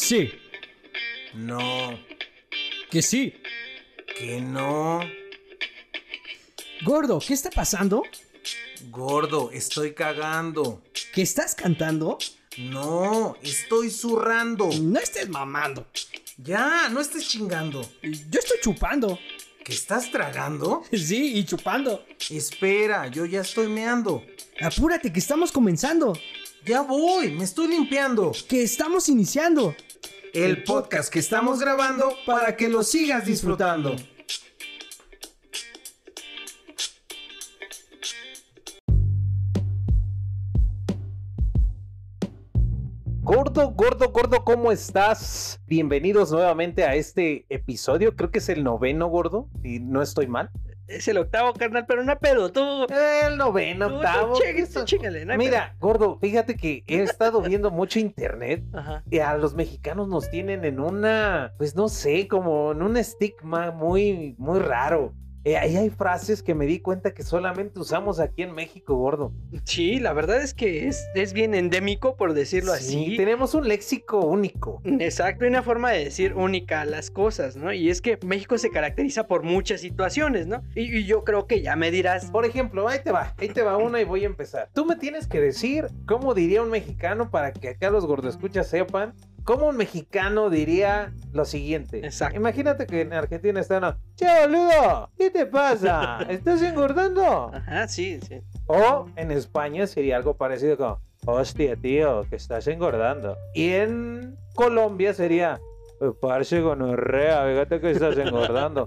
Sí. No. Que sí. Que no. Gordo, ¿qué está pasando? Gordo, estoy cagando. ¿Que estás cantando? No, estoy zurrando. No estés mamando. Ya, no estés chingando. Yo estoy chupando. ¿Que estás tragando? Sí, y chupando. Espera, yo ya estoy meando. Apúrate, que estamos comenzando. Ya voy, me estoy limpiando. Que estamos iniciando. El podcast que estamos grabando para que lo sigas disfrutando. Gordo, gordo, gordo, ¿cómo estás? Bienvenidos nuevamente a este episodio. Creo que es el noveno, gordo, y no estoy mal. Es el octavo, carnal, pero no pedo, tú. El noveno, tú, octavo. Mira, gordo, fíjate que he estado viendo mucho internet. Ajá. y a los mexicanos nos tienen en una, pues no sé, como en un estigma muy, muy raro. Eh, ahí hay frases que me di cuenta que solamente usamos aquí en México, gordo. Sí, la verdad es que es, es bien endémico, por decirlo Sí, así. tenemos un léxico único. Exacto, y una forma de decir única a las cosas, ¿no? Y es que México se caracteriza por muchas situaciones, ¿no? Y, y yo creo que ya me dirás, Por ejemplo, ahí te va, ahí te va una y voy a empezar. Tú me tienes que decir cómo diría un mexicano para que acá los gordoescuchas sepan cómo un mexicano diría lo siguiente. Exacto. Imagínate que en Argentina está uno, che boludo, ¿qué te pasa? ¿Estás engordando? ajá, sí, sí. O en España sería algo parecido como, hostia tío, que estás engordando. Y en Colombia sería, "Eh, parce gonorrea, fíjate que estás engordando.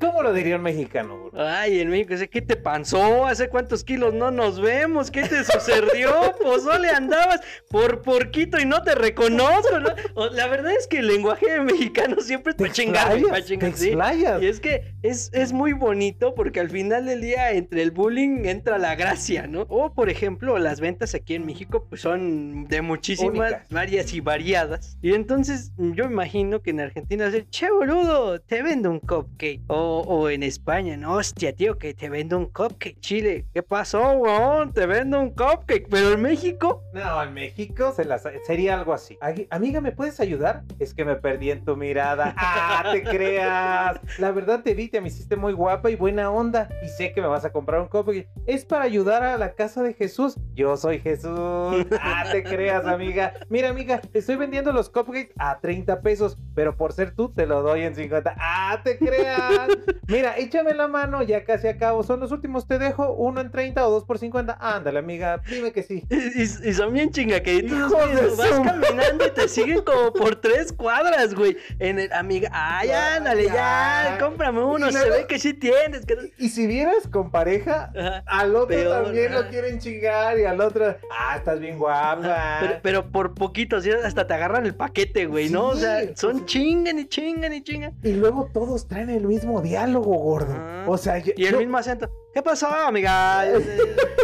¿Cómo lo diría un mexicano? Ay, en México, ¿qué te pasó? ¿Hace cuántos kilos no nos vemos? ¿Qué te sucedió? Pozole andabas por porquito y no te reconozco, ¿no? La verdad es que el lenguaje mexicano siempre es Te chingar, chingar, sí. Y es que es, es muy bonito porque al final del día entre el bullying entra la gracia, ¿no? O por ejemplo, las ventas aquí en México pues son de muchísimas, Únicas. varias y variadas. Y entonces yo imagino que en Argentina el, che boludo, te vendo un cupcake. O, o en España, no, hostia tío, que te vendo un cupcake. Chile, ¿qué pasó, weón? Te vendo un cupcake. Pero en México... No, en México se las- sería algo así. Amiga, ¿me puedes ayudar? Es que me perdí en tu mirada. ¡Ah, te creas! La verdad te vi, te me hiciste muy guapa y buena onda. Y sé que me vas a comprar un cupcake. Es para ayudar a la casa de Jesús. Yo soy Jesús. ¡Ah, te creas, amiga! Mira, amiga, estoy vendiendo los cupcakes a 30 pesos. Pero por ser tú, te lo doy en 50. ¡Ah, te creas! Mira, échame la mano, ya casi acabo. Son los últimos, te dejo uno en 30 o dos por 50. Ándale, amiga, dime que sí. Y, y- y son bien de Vas caminando y te siguen como por tres cuadras, güey. En el amiga, ay, Ya, ándale, ya, ya. cómprame uno. Se ve que sí tienes. Que... Y si vieras con pareja, Ajá. al otro Peor, también ah. lo quieren chingar y al otro, ah, estás bien guapa. Pero, pero por poquito, ¿sí? hasta te agarran el paquete, güey, ¿no? O sea, son chingan y chingan y chingan. Y luego todos traen el mismo diálogo, gordo. O sea, yo- Y el yo- mismo acento. ¿Qué pasó, amiga?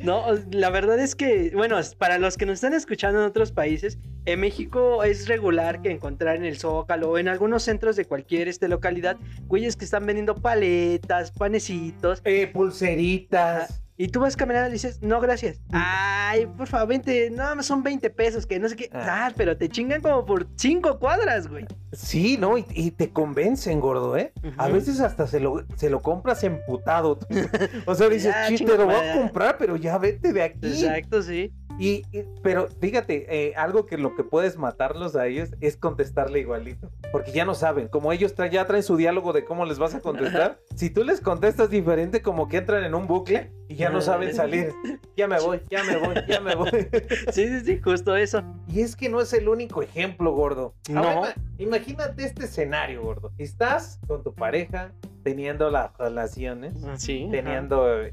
No, la verdad es que, bueno, para los que nos están escuchando en otros países, en México es regular que encontrar en el Zócalo o en algunos centros de cualquier este, localidad, güeyes que están vendiendo paletas, panecitos. eh, pulseritas. Y tú vas caminando y dices, no, gracias. Ay, por favor, 20, no, son 20 pesos, que no sé qué. Ah. Ah, pero te chingan como por 5 cuadras, güey. Sí, ¿no? Y, y te convencen, gordo, ¿eh? A veces hasta se lo, se lo compras emputado. o sea, dices, Ya, sí, chinga te lo voy a madre". comprar, pero ya vete de aquí. Exacto, sí. Y, y- pero fíjate, eh, algo que lo que puedes matarlos a ellos es contestarle igualito. Porque ya no saben, como ellos tra- ya traen su diálogo de cómo les vas a contestar, si tú les contestas diferente, como que entran en un bucle y ya no saben salir. Ya me voy, ya me voy, ya me voy. Sí, sí, sí, justo eso. y es que no es el único ejemplo, gordo. No. Ahora, imagínate este escenario, gordo. Estás con tu pareja teniendo las relaciones, Sí. ajá. teniendo eh,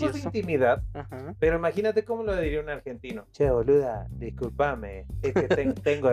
pues, intimidad. Ajá. Pero imagínate cómo lo diría un argentino. Che, boluda, discúlpame. Es que ten- tengo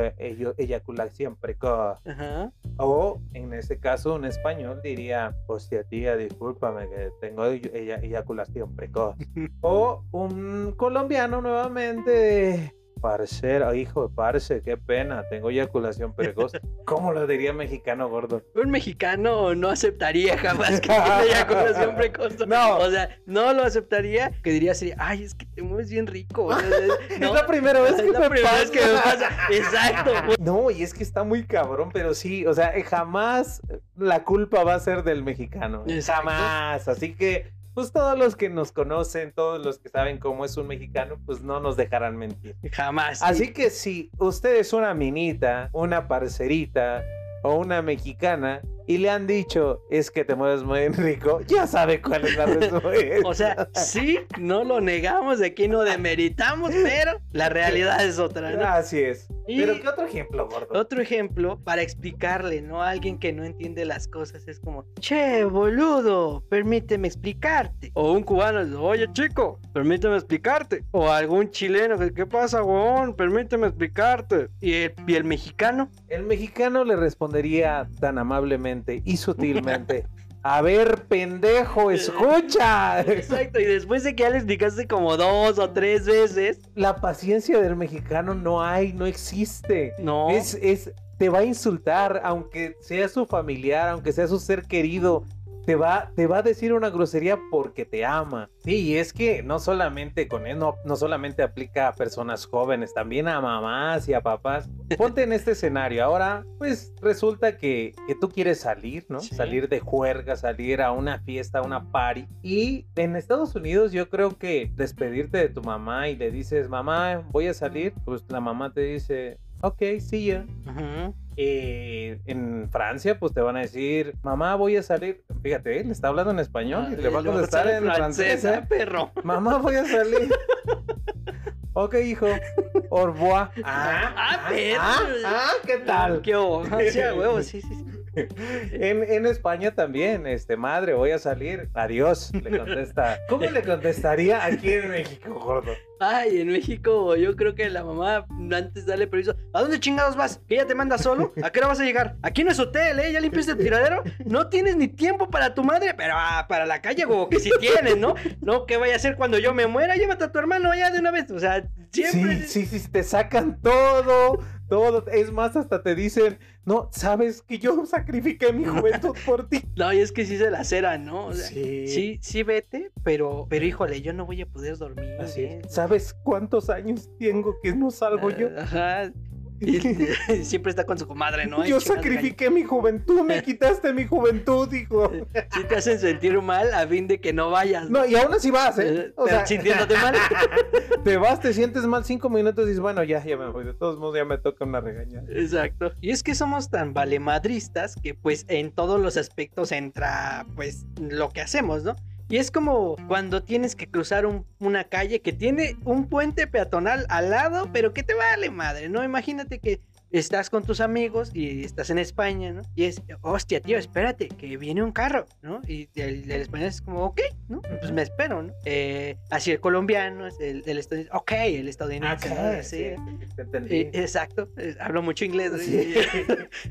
eyaculación precoz. Ajá. O, en este caso, un español diría, hostia, tía, discúlpame que tengo ey- eya- eyaculación precoz. o un colombiano nuevamente, Parcero, hijo de parce, qué pena, tengo eyaculación precoz. ¿Cómo lo diría mexicano gordo? Un mexicano no aceptaría jamás que tenga eyaculación precoz. No. O sea, no lo aceptaría. Que diría así, ay, es que te mueves bien rico. O sea, Es la primera vez que es la me primera vez pasa. que me pasa. Exacto. No, y es que está muy cabrón, pero sí, o sea, jamás la culpa va a ser del mexicano. Exacto. Jamás. Así que, pues todos los que nos conocen, todos los que saben cómo es un mexicano, pues no nos dejarán mentir. Jamás. Así que si usted es una minita, una parcerita o una mexicana y le han dicho es que te mueves muy rico, ya sabe cuál es la respuesta. O sea, sí, no lo negamos, de aquí no demeritamos, pero la realidad es otra, ¿no? Así es. Y- Pero ¿qué otro ejemplo, gordo? Otro ejemplo para explicarle, ¿no? A alguien que no entiende las cosas es como, che, boludo, permíteme explicarte. O un cubano, oye, chico, permíteme explicarte. O algún chileno, ¿qué pasa, huevón? Permíteme explicarte. Y el, y el mexicano, El mexicano le respondería tan amablemente y sutilmente. A ver, pendejo, escucha. exacto, y después de que ya le explicaste como dos o tres veces, La paciencia del mexicano no hay, no existe. no. Es, es, te va a insultar, aunque sea su familiar, aunque sea su ser querido. Te va, te va a decir una grosería porque te ama. Sí, y es que no solamente con él, no, no solamente aplica a personas jóvenes, también a mamás y a papás. Ponte en este escenario. Ahora, pues resulta que, que tú quieres salir, ¿no? Sí. Salir de juerga, salir a una fiesta, a una party. Y en Estados Unidos yo creo que despedirte de tu mamá y le dices, mamá, voy a salir, pues la mamá te dice, ok, see ya. Ujú. Eh, en Francia, pues te van a decir, mamá, voy a salir. Fíjate, él está hablando en español y le va a Ah, contestar en francés. ¿eh? perro. Mamá, voy a salir. ok, hijo. Au revoir. Ah, perro. ah, ah, ¿qué tal? ¿Qué huevo, sí, sí, sí. En, en España también, este, madre, voy a salir. Adiós, le contesta. ¿Cómo le contestaría aquí en México, gordo? Ay, en México yo creo que la mamá antes dale permiso. ¿A dónde chingados vas? ¿Que ella te manda solo? ¿A qué hora vas a llegar? Aquí no es hotel, ¿eh? ¿Ya limpiaste el tiradero? No tienes ni tiempo para tu madre, pero ah, para la calle, como que sí tienes, ¿no? No, ¿qué vaya a hacer cuando yo me muera? Llévate a tu hermano ya de una vez. O sea, siempre. Sí, sí, sí, te sacan todo, todo. Es más, hasta te dicen, no, sabes que yo sacrifiqué mi juventud por ti. No, y es que sí se la cera, ¿no? O sea, Sí. sí, sí vete, pero, pero híjole, yo no voy a poder dormir. Así ¿eh? es. ¿Sabes cuántos años tengo que no salgo yo? Ajá. Y siempre está con su comadre, ¿no? Yo sacrifiqué mi juventud, me quitaste mi juventud, hijo. Sí te hacen sentir mal a fin de que no vayas. No, y aún así vas, ¿eh? Eh, pero sintiéndote mal. te vas, te sientes mal cinco minutos y dices, bueno, ya, ya me voy. De todos modos, ya me toca una regañada. Exacto. Y es que somos tan valemadristas que pues en todos los aspectos entra pues lo que hacemos, ¿no? Y es como cuando tienes que cruzar un- una calle que tiene un puente peatonal al lado, pero que te vale madre, ¿no? Imagínate que estás con tus amigos y estás en España, ¿no? Y es, hostia, tío, espérate, que viene un carro, ¿no? Y el, el español es como, ok, ¿no? Pues me espero, ¿no? Eh, así el colombiano, el, el estadounidense, ok, el estadounidense, Ah, sí. te entendí. Eh, exacto, eh, hablo mucho inglés. ¿no? Sí.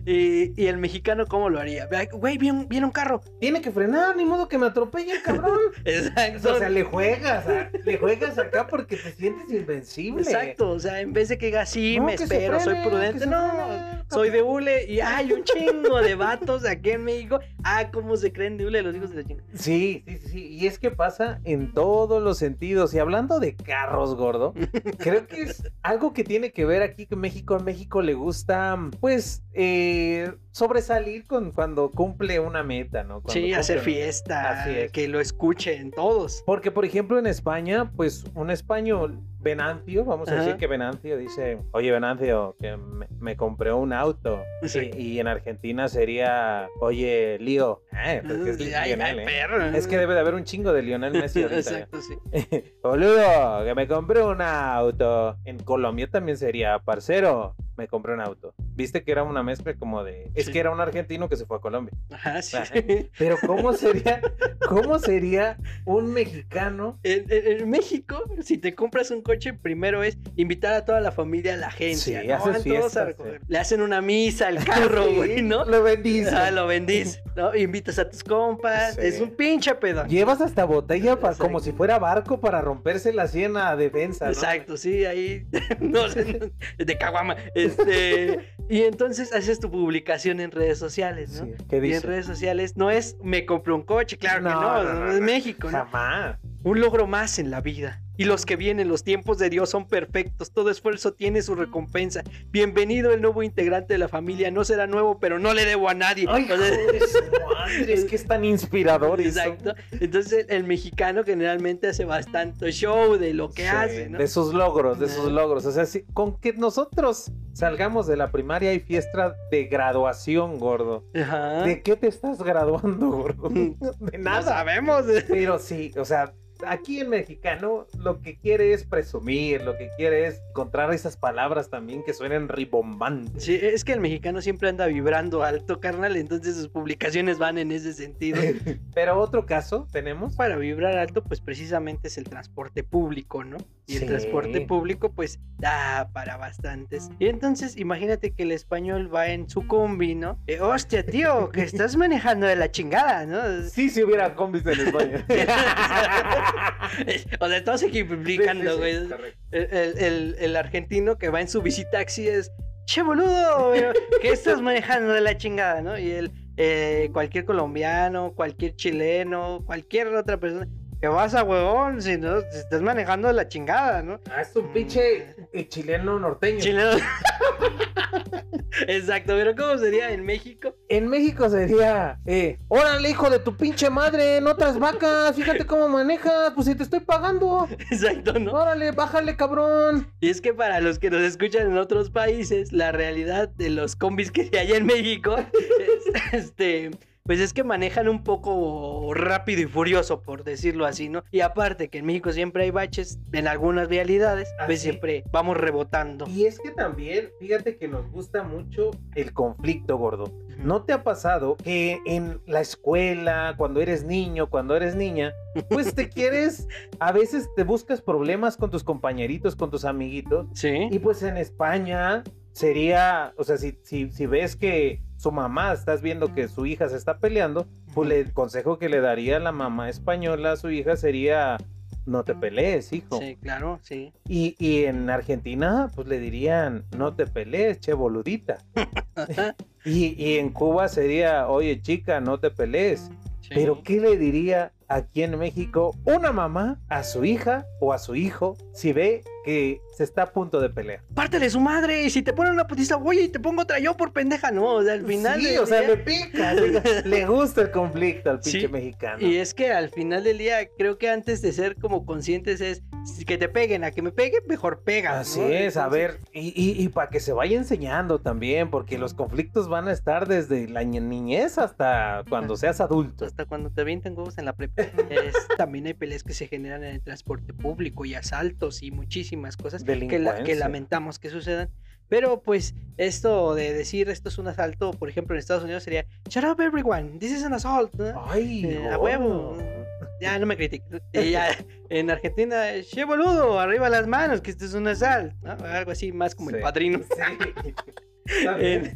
Y, y el mexicano, ¿cómo lo haría? Güey, viene, viene un carro. Tiene que frenar, ni modo que me atropelle el cabrón. Exacto. O sea, le juegas, a- le juegas acá porque te sientes invencible. Exacto, o sea, en vez de que diga sí, No, me espero, soy prudente, no, soy de hule y hay un chingo de vatos aquí en México. Ah, ¿cómo se creen de hule los hijos de la chingada? Sí, sí, sí. Y es que pasa en todos los sentidos. Y hablando de carros, gordo, creo que es algo que tiene que ver aquí que México, a México le gusta, pues, eh, sobresalir con cuando cumple una meta, ¿no? Cuando Sí, hacer fiesta, es. que lo escuchen todos. Porque, por ejemplo, en España, pues, un español, Venancio, vamos a decir que Venancio dice, oye, Venancio, que me, me compré un auto. Sí. Y, y en Argentina sería, oye, Lío. Eh, porque es Ay, Lionel, ay, ¿eh? Es que debe de haber un chingo de Lionel Messi ahorita. Exacto, sí. Boludo, que me compré un auto. En Colombia también sería, parcero, me compré un auto. viste que era una mezcla como de. Es Sí. que era un argentino que se fue a Colombia. Ajá, sí. Pero ¿cómo sería, cómo sería un mexicano? En, en- en México, si te compras un coche, primero es invitar a toda la familia a la agencia. Sí, ¿no? haces fiestas, a recoger. Le hacen una misa al carro, güey, ¿no? Lo bendice. Ah, lo bendices, ¿no? Invitas a tus compas. Es un pinche pedo. Llevas hasta botella pa- como si fuera barco para romperse la sien a defensa. ¿no? Exacto, sí, ahí. no sé, no, de caguama. Este. Y entonces haces tu publicación en redes sociales, ¿no? Sí, ¿Qué Y en redes sociales no es me compré un coche, claro que No, no, no, no, es no. México, ¿no? Jamás. Un logro más en la vida. Y los que vienen, los tiempos de Dios son perfectos. Todo esfuerzo tiene su recompensa. Bienvenido el nuevo integrante de la familia. No será nuevo, pero no le debo a nadie. Ay, su madre, es que es tan inspirador eso. Exacto. Entonces el mexicano generalmente hace bastante show de lo que Sí, hace, ¿no? De sus logros, de sus logros. O sea, si- con que nosotros salgamos de la primaria hay fiesta de graduación, gordo. Ajá. ¿De qué te estás graduando, gordo? De No nada. sabemos. Pero sí, o sea, aquí el mexicano lo que quiere es presumir, lo que quiere es encontrar esas palabras también que suenen ribombantes. Sí, es que el mexicano siempre anda vibrando alto, carnal. Entonces sus publicaciones van en ese sentido. Pero otro caso tenemos. Para vibrar alto, pues precisamente es el transporte público, ¿no? Y Sí. el transporte público, pues da para bastantes. Y entonces, imagínate que el español va en su combi, ¿no? Eh, Hostia, tío, que estás manejando de la chingada, ¿no? Sí, si hubiera combis en España. o sea, estamos ejemplificando, Sí, sí, sí, güey. El, el- el- el argentino que va en su visitaxi es, che boludo, ¿qué estás manejando de la chingada, no? Y el, eh, cualquier colombiano, cualquier chileno, cualquier otra persona, que vas a huevón, si no, te estás manejando la chingada, ¿no? Ah, es un pinche eh, chileno norteño. Chileno. Exacto, pero ¿cómo sería en México? En México sería, eh, órale, hijo de tu pinche madre, no otras vacas, fíjate cómo manejas, pues si te estoy pagando. Exacto, ¿no? Órale, bájale, cabrón. Y es que para los que nos escuchan en otros países, la realidad de los combis que hay en México, es, este, pues es que manejan un poco rápido y furioso, por decirlo así, ¿no? Y aparte que en México siempre hay baches en algunas vialidades, Ah, pues sí. siempre vamos rebotando. Y es que también, fíjate que nos gusta mucho el conflicto, gordo. ¿No te ha pasado que en la escuela, cuando eres niño, cuando eres niña, pues te quieres, a veces te buscas problemas con tus compañeritos, con tus amiguitos? Sí. Y pues en España sería, o sea, si, si, si ves que su mamá, estás viendo que su hija se está peleando, pues le- el consejo que le daría la mamá española a su hija sería, no te pelees, hijo. Sí, claro, sí. Y, y en Argentina, pues le dirían, no te pelees, che boludita. y, y en Cuba sería, oye chica, no te pelees. Sí. Pero ¿qué le diría aquí en México una mamá a su hija o a su hijo si ve que se está a punto de pelear? Pártele su madre, y si te ponen una putiza, oye, y te pongo otra yo por pendeja, no, o sea, al final. sí, del o sea, le pica, le, le gusta el conflicto al pinche Sí, mexicano. Y es que al final del día, creo que antes de ser como conscientes es si que te peguen, a que me peguen, mejor pega. Así ¿no? es, a Entonces, ver, y, y, y para que se vaya enseñando también, porque los conflictos van a estar desde la ñe- niñez hasta cuando seas adulto. Hasta cuando te avientan huevos en la prepa. Es- también hay peleas que se generan en el transporte público y asaltos y muchísimas cosas que, la- que lamentamos que sucedan. Pero pues esto de decir esto es un asalto, por ejemplo en Estados Unidos sería Shut up everyone, this is an assault. ¿no? Ay, Eh, a huevo. Ya no me critiques. En Argentina, che boludo, arriba las manos, que esto es un asalto. ¿no? Algo así más como el padrino. Sí. Bien, En-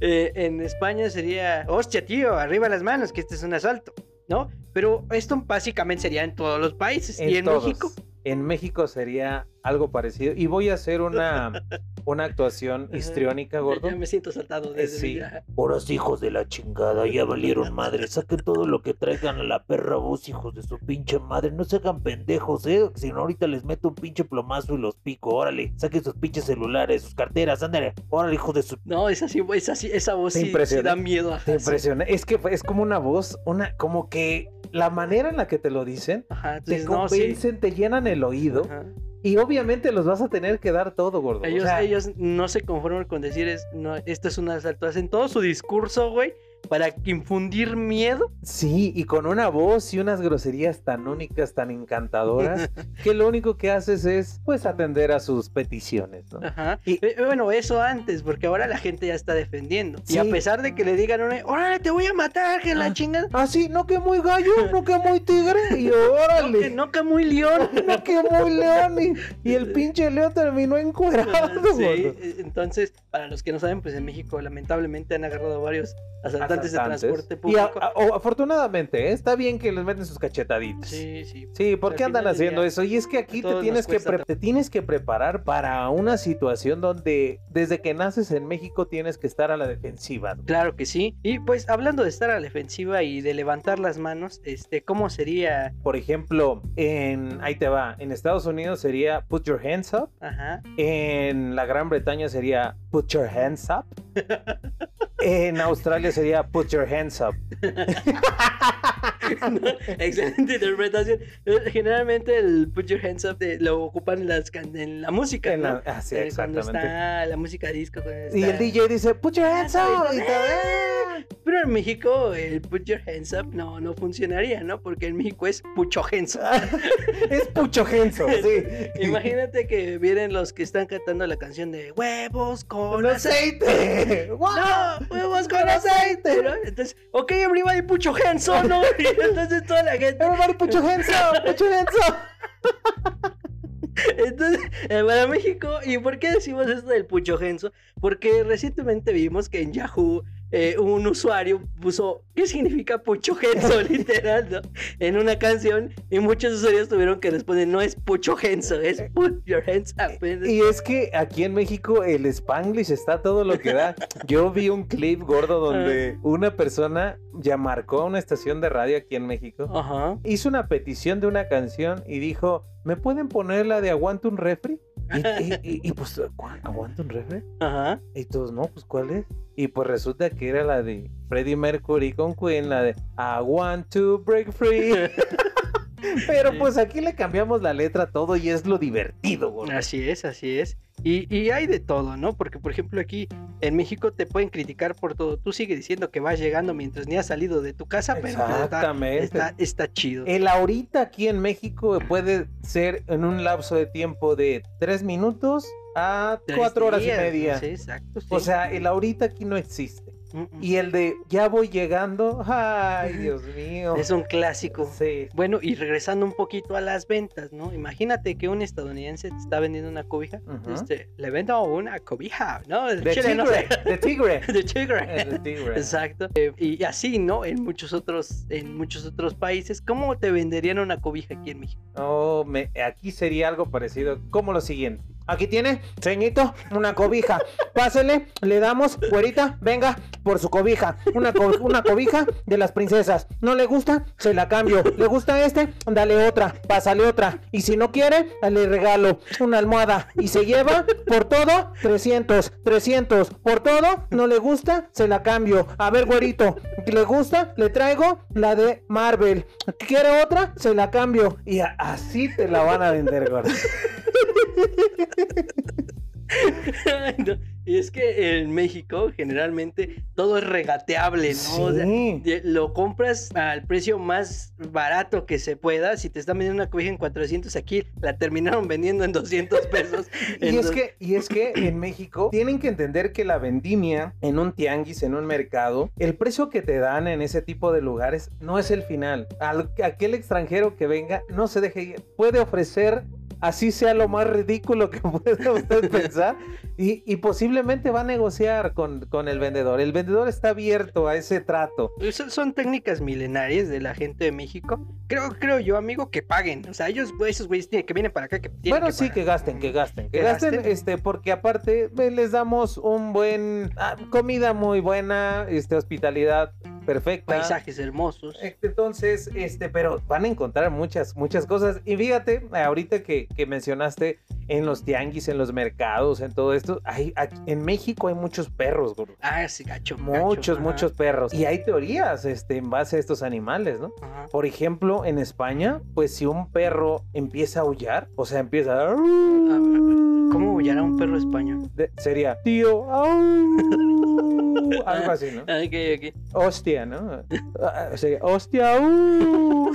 Eh, en España sería, hostia, tío, arriba las manos, que este es un asalto, ¿no? Pero esto básicamente sería en todos los países. y en todos. México, En México sería algo parecido. Y voy a hacer una, una actuación histriónica, gordo. ya me siento saltado Eh, desde sí. Horas hijos de la chingada, ya valieron madre. Saquen todo lo que traigan a la perra voz, hijos de su pinche madre. No se hagan pendejos, eh. Si no, ahorita les meto un pinche plomazo y los pico. Órale, saquen sus pinches celulares, sus carteras, ándale. Órale, hijos de su. No, esa sí, esa, sí, esa voz Te sí, sí da miedo. ajá, Te impresiona. Es que es como una voz, una, como que la manera en la que te lo dicen, Ajá, te dices, no, sí. convencen, te llenan el oído. Ajá. Y obviamente los vas a tener que dar todo, gordo. O Ellos, sea, ellos no se conforman con decir es, no, esto es un asalto. Hacen todo su discurso, güey, para infundir miedo. Sí, y con una voz y unas groserías tan únicas, tan encantadoras, que lo único que haces es, pues, atender a sus peticiones, ¿no? Ajá. Y- Eh, bueno, eso antes, porque ahora la gente ya está defendiendo. Sí. Y a pesar de que le digan, órale, te voy a matar, que la Ah. chingada. Ah, sí, no que muy gallo, no que muy tigre, y órale. No, que no, que muy león. No que muy león, y, y el pinche león terminó encuerado. Sí, eh, entonces, para los que no saben, pues en México lamentablemente han agarrado varios asaltantes, de transporte Y a- público. a- o- afortunadamente, ¿eh? está bien que les meten sus cachetaditas. Sí, sí. Sí, ¿por qué andan haciendo eso? Y es que aquí tienes, que te tienes que preparar para una situación donde desde que naces en México tienes que estar a la defensiva. Claro que sí. Y pues hablando de estar a la defensiva y de levantar las manos, este, ¿cómo sería? Por ejemplo, en ahí te va, en Estados Unidos sería put your hands up, Ajá. en la Gran Bretaña sería put your hands up. En Australia sería put your hands up. Excelente interpretación. Eh, Generalmente el put your hands up de- lo ocupan en, las en la música, En ¿no? la- ah, sí, Eh, cuando está la música disco. Y el DJ dice put your hands up. y todo, "Ah". Pero en México el put your hands up no, no funcionaría, ¿no? Porque en México es pucho hands up. Es pucho henso, sí. Imagínate que vienen los que están cantando la canción de huevos con aceite. No, huevos con aceite. ¿no? Entonces, ok, everybody pucho henso, ¿no? Y entonces toda la gente. Everybody your hands up, hands up. Entonces, eh, para México, ¿y por qué decimos esto del pucho henso? Porque recientemente vimos que en Yahoo eh, un usuario puso ¿qué significa pucho henso? literal, ¿no? En una canción y muchos usuarios tuvieron que responder no es pucho henso, es put your hands up. Y es que aquí en México el Spanglish está todo lo que da. Yo vi un clip gordo donde una persona ya marcó a una estación de radio aquí en México. Ajá. Hizo una petición de una canción y dijo, ¿me pueden poner la de Aguanta un refri? Y, y- y- y, pues. ¿aguanta un refri? Ajá. Y todos, no, pues ¿cuál es? Y pues resulta que era la de Freddie Mercury con Queen, la de I want to break free. Pero pues aquí le cambiamos la letra a todo y es lo divertido, gordo. Así es, así es. Y, y hay de todo, ¿no? Porque, por ejemplo, aquí en México te pueden criticar por todo. Tú sigues diciendo que vas llegando mientras ni has salido de tu casa, pero está, está, está chido. El ahorita aquí en México puede ser en un lapso de tiempo de tres minutos a Tres cuatro horas y media. Sí, exacto. sí. O sea, el ahorita aquí no existe. Mm, mm. Y el de ya voy llegando, ay, Dios mío. es un clásico. Sí. Bueno, y regresando un poquito a las ventas, ¿no? Imagínate que un estadounidense te está vendiendo una cobija. Este, le vendo una cobija, ¿no? De chile, no tigre, sé. de tigre. De tigre. De tigre. Exacto. Eh, y así, ¿no? En muchos otros, en muchos otros países, ¿cómo te venderían una cobija aquí en México? Oh, me- aquí sería algo parecido, como lo siguiente. Aquí tiene, ceñito, una cobija. Pásele, le damos, güerita, venga, por su cobija. Una, una cobija de las princesas. ¿No le gusta? Se la cambio. ¿Le gusta este? Dale otra, pásale otra. Y si no quiere, le regalo una almohada. Y se lleva por todo 300, 300. Por todo, no le gusta, se la cambio. A ver, güerito, ¿le gusta? Le traigo la de Marvel. ¿Quiere otra? Se la cambio. Y así te la van a vender, gordo. No, Y es que en México generalmente todo es regateable, ¿no? O sea, lo compras al precio más barato que se pueda. Si te están vendiendo una cobija en 400 aquí, la terminaron vendiendo en 200 pesos. Y es, que, y es que en México tienen que entender que la vendimia en un tianguis, en un mercado, el precio que te dan en ese tipo de lugares no es el final. Al- aquel extranjero que venga no se deje ir. Puede ofrecer, así sea lo más ridículo que pueda usted pensar, y, y posiblemente va a negociar con, con el vendedor. El vendedor está abierto a ese trato. Son, son técnicas milenarias de la gente de México. Creo, creo yo, amigo, que paguen. O sea, ellos, esos güeyes tienen- que vienen para acá, que tienen Bueno, que sí, pagar. que gasten, que gasten, que, gasten, gasten. este, porque aparte les damos un buen, ah, comida muy buena, este, hospitalidad perfecta. Paisajes hermosos. Este, Entonces, este, pero van a encontrar muchas, muchas cosas. Y fíjate, ahorita que, que mencionaste en los tianguis, en los mercados, en todo esto, hay, aquí- en México hay muchos perros, gordo. Ah, sí, gacho. gacho, Muchos, ajá, muchos perros. Y hay teorías, este, en base a estos animales, ¿no? ajá. Por ejemplo, en España, pues si un perro empieza a aullar, o sea, empieza a... ¿Cómo aullará un perro español? De- sería tío. au. uh, algo así, ¿no? Ok, ok. Hostia, ¿no? Ah, sí, hostia, uh.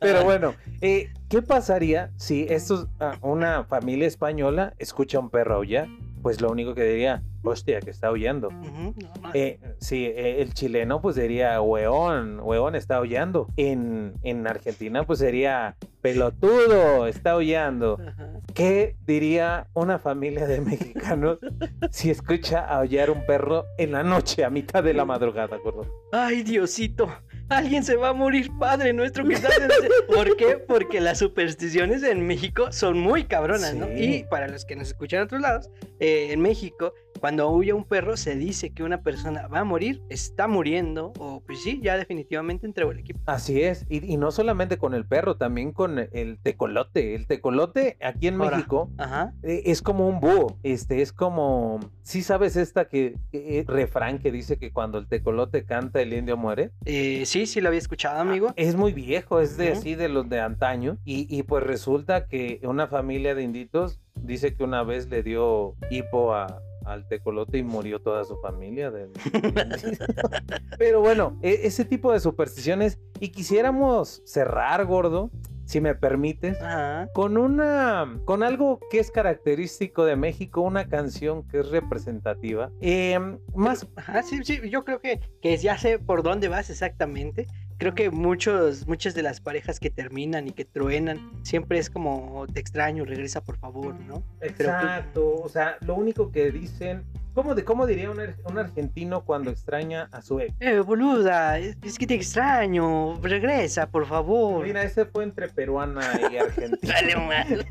Pero bueno, eh, ¿qué pasaría si estos, ah, una familia española escucha a un perro aullar? Pues lo único que diría, hostia, que está. Ujú, no, no. Eh, sí, eh, el chileno pues diría, hueón, hueón está aullando. En, en Argentina pues sería, pelotudo, está. Ajá. ¿Qué diría una familia de mexicanos si escucha aullar un perro en la noche, a mitad de la madrugada, gordo? Ay, Diosito. Alguien se va a morir, Padre nuestro que estás en el cielo". ¿Por qué? Porque las supersticiones en México son muy cabronas, ¿no? Y para los que nos escuchan en otros lados, eh, en México, cuando huye un perro, se dice que una persona va a morir, está muriendo, o pues sí, ya definitivamente entregó el equipo. Así es, y, y no solamente con el perro, también con el tecolote. El tecolote aquí en Ahora. México Ajá. eh, es como un búho, este es como, ¿sí sabes esta que, que- refrán que dice que cuando el tecolote canta el indio muere? Eh, sí, sí lo había escuchado, amigo. Es muy viejo, es de así de los de antaño. Y, y pues resulta que una familia de inditos dice que una vez le dio hipo a, al tecolote y murió toda su familia. del- Pero bueno, e- ese tipo de supersticiones. Y quisiéramos cerrar, gordo, si me permites. Ajá. Con una, con algo que es característico de México, una canción que es representativa. Em, más, Ajá, sí, sí, yo creo que, que ya sé por dónde vas exactamente. Creo que muchos, muchas de las parejas que terminan y que truenan, siempre es como te extraño, regresa por favor, ¿no? Exacto, o sea, lo único que dicen, ¿cómo, de, cómo diría un, ar- un argentino cuando extraña a su ex? Eh, boluda, es, es que te extraño, regresa por favor. Mira, ese fue entre peruana y argentina. Dale, mal.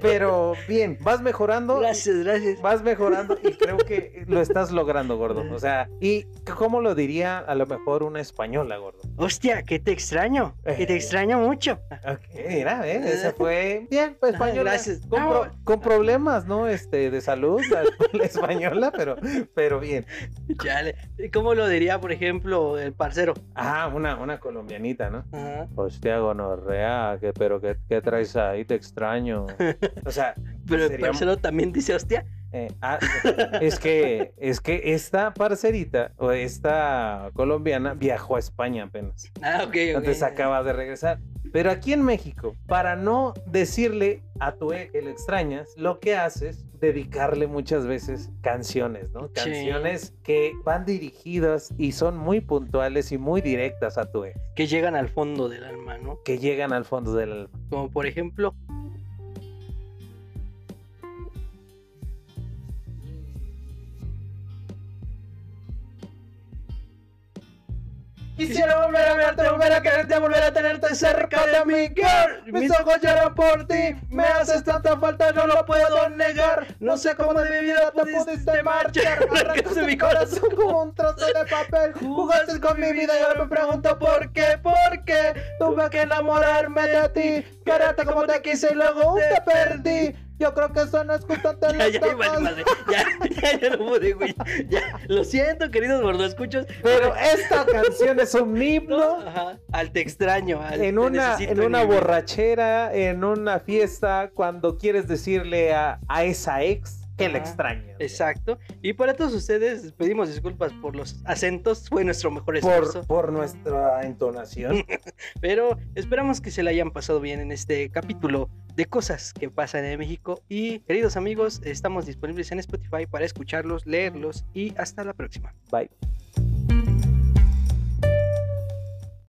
Pero bien, vas mejorando. Gracias, gracias. Vas mejorando y creo que lo estás logrando, gordo. O sea, ¿y cómo lo diría a lo mejor una española, gordo? Hostia, que te extraño, que te Eh. extraño mucho. Ok, mira, ¿eh? ese fue bien, pues, Ajá, española. gracias. Con, Ah, pro- con problemas, ¿no? Este, de salud, la, la española, pero, pero bien. Chale. ¿Cómo lo diría, por ejemplo, el parcero? Ah, una, una colombianita, ¿no? Hostia, gonorrea, que, pero ¿qué, qué traes ahí? Te extraño. O sea, Pero el parcero también dice hostia. eh, ah, es que es que esta parcerita o esta colombiana viajó a España apenas. Ah, ok, ok. Entonces acaba de regresar. Pero aquí en México, para no decirle a tu ex que le extrañas, lo que haces dedicarle muchas veces canciones, ¿no? Sí. Canciones que van dirigidas y son muy puntuales y muy directas a tu ex, Que llegan al fondo del alma, ¿no? que llegan al fondo del alma. Como por ejemplo, Quisiera volver a verte, volver a quererte, volver a tenerte cerca de mi girl. Mis ojos lloran por ti, me haces tanta falta, no lo puedo negar. No sé cómo de mi vida te pudiste marchar. Arrancaste mi corazón como un trozo de papel. Jugaste con mi vida y ahora me pregunto por qué, por qué tuve que enamorarme de ti, quererte como te quise y luego te perdí. Yo creo que eso no es justo te Ya, ya, madre. ya, ya, ya no pude, güey. Ya, lo siento, queridos gordoescuchos. Pero esta canción es un himno Ajá, al te extraño. al en te una, en una borrachera, en una fiesta, cuando quieres decirle a, a esa ex que le Ajá, extrañas. Exacto. Y para todos ustedes pedimos disculpas por los acentos. Fue nuestro mejor esfuerzo. Por, por nuestra entonación. Pero esperamos que se la hayan pasado bien en este capítulo de cosas que pasan en México. Y queridos amigos, estamos disponibles en Spotify para escucharlos, leerlos y hasta la próxima. Bye.